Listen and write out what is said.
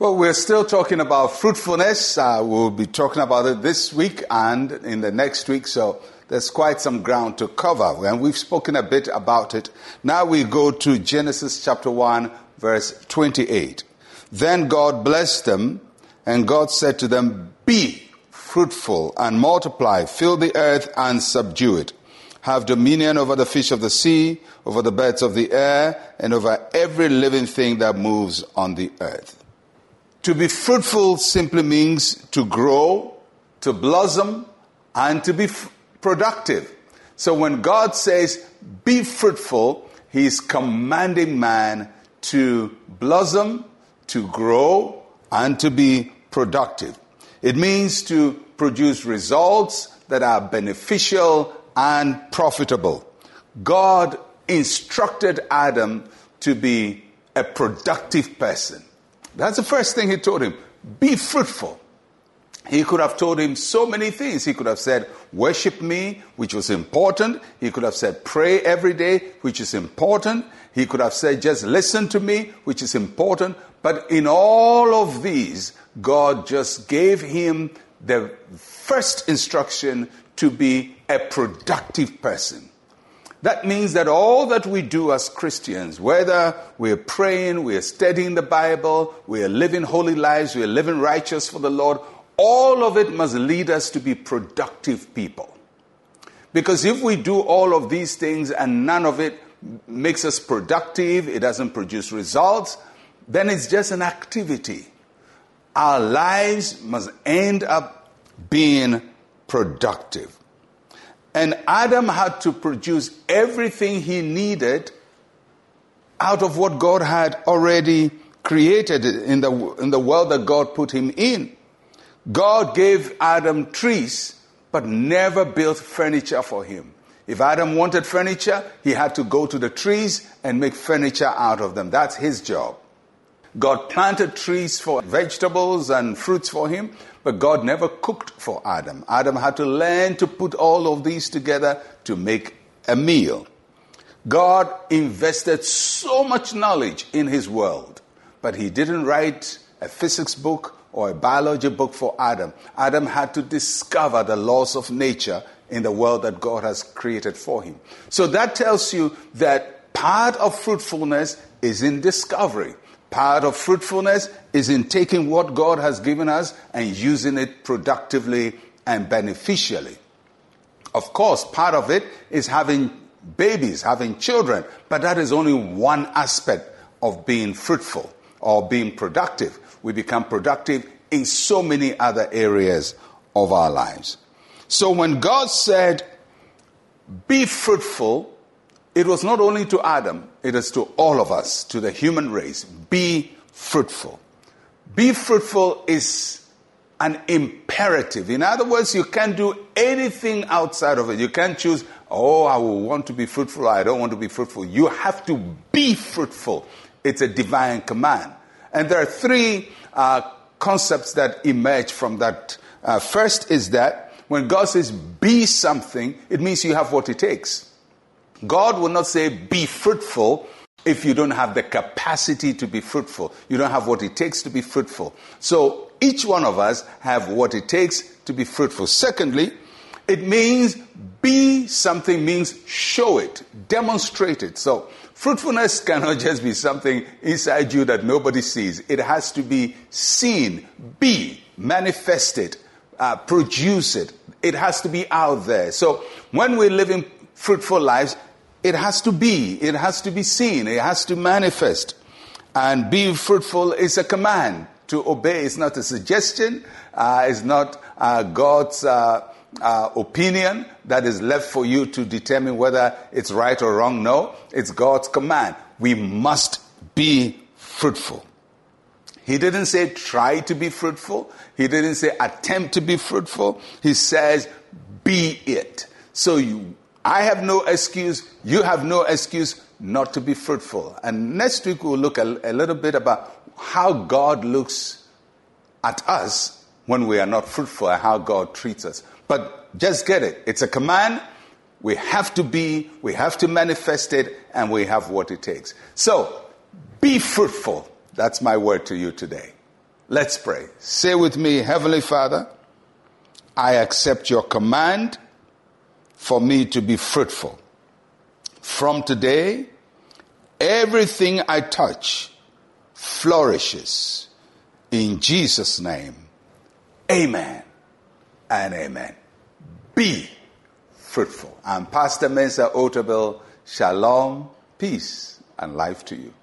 Well, we're still talking about fruitfulness. Uh, we'll be talking about it this week and in the next week. So there's quite some ground to cover. And we've spoken a bit about it. Now we go to Genesis chapter 1, verse 28. Then God blessed them, and God said to them, Be fruitful and multiply, fill the earth and subdue it. Have dominion over the fish of the sea, over the birds of the air, and over every living thing that moves on the earth. To be fruitful simply means to grow, to blossom, and to be f- productive. So when God says, be fruitful, He's commanding man to blossom, to grow, and to be productive. It means to produce results that are beneficial and profitable. God instructed Adam to be a productive person. That's the first thing he told him. Be fruitful. He could have told him so many things. He could have said, worship me, which was important. He could have said, pray every day, which is important. He could have said, just listen to me, which is important. But in all of these, God just gave him the first instruction to be a productive person. That means that all that we do as Christians, whether we're praying, we're studying the Bible, we're living holy lives, we're living righteous for the Lord, all of it must lead us to be productive people. Because if we do all of these things and none of it makes us productive, it doesn't produce results, then it's just an activity. Our lives must end up being productive. And Adam had to produce everything he needed out of what God had already created in the, in the world that God put him in. God gave Adam trees, but never built furniture for him. If Adam wanted furniture, he had to go to the trees and make furniture out of them. That's his job. God planted trees for vegetables and fruits for him, but God never cooked for Adam. Adam had to learn to put all of these together to make a meal. God invested so much knowledge in his world, but he didn't write a physics book or a biology book for Adam. Adam had to discover the laws of nature in the world that God has created for him. So that tells you that part of fruitfulness is in discovery. Part of fruitfulness is in taking what God has given us and using it productively and beneficially. Of course, part of it is having babies, having children, but that is only one aspect of being fruitful or being productive. We become productive in so many other areas of our lives. So when God said, be fruitful, it was not only to Adam, it is to all of us, to the human race. Be fruitful. Be fruitful is an imperative. In other words, you can't do anything outside of it. You can't choose, oh, I will want to be fruitful, I don't want to be fruitful. You have to be fruitful. It's a divine command. And there are three uh, concepts that emerge from that. Uh, first is that when God says be something, it means you have what it takes. God will not say, be fruitful if you don't have the capacity to be fruitful. You don't have what it takes to be fruitful. So each one of us have what it takes to be fruitful. Secondly, it means be something means show it, demonstrate it. So fruitfulness cannot just be something inside you that nobody sees. It has to be seen, be, manifested, uh, produce it. It has to be out there. So when we're living fruitful lives, it has to be, it has to be seen, it has to manifest. And being fruitful is a command. To obey is not a suggestion, uh, it's not uh, God's uh, uh, opinion that is left for you to determine whether it's right or wrong. No, it's God's command. We must be fruitful. He didn't say try to be fruitful. He didn't say attempt to be fruitful. He says be it. So you I have no excuse, you have no excuse not to be fruitful. And next week we'll look a, a little bit about how God looks at us when we are not fruitful and how God treats us. But just get it. It's a command. We have to be, we have to manifest it, and we have what it takes. So, be fruitful. That's my word to you today. Let's pray. Say with me, Heavenly Father, I accept your command for me to be fruitful. From today, everything I touch flourishes. In Jesus' name, amen and amen. Be fruitful. I'm Pastor Mensa Otabil. Shalom, peace, and life to you.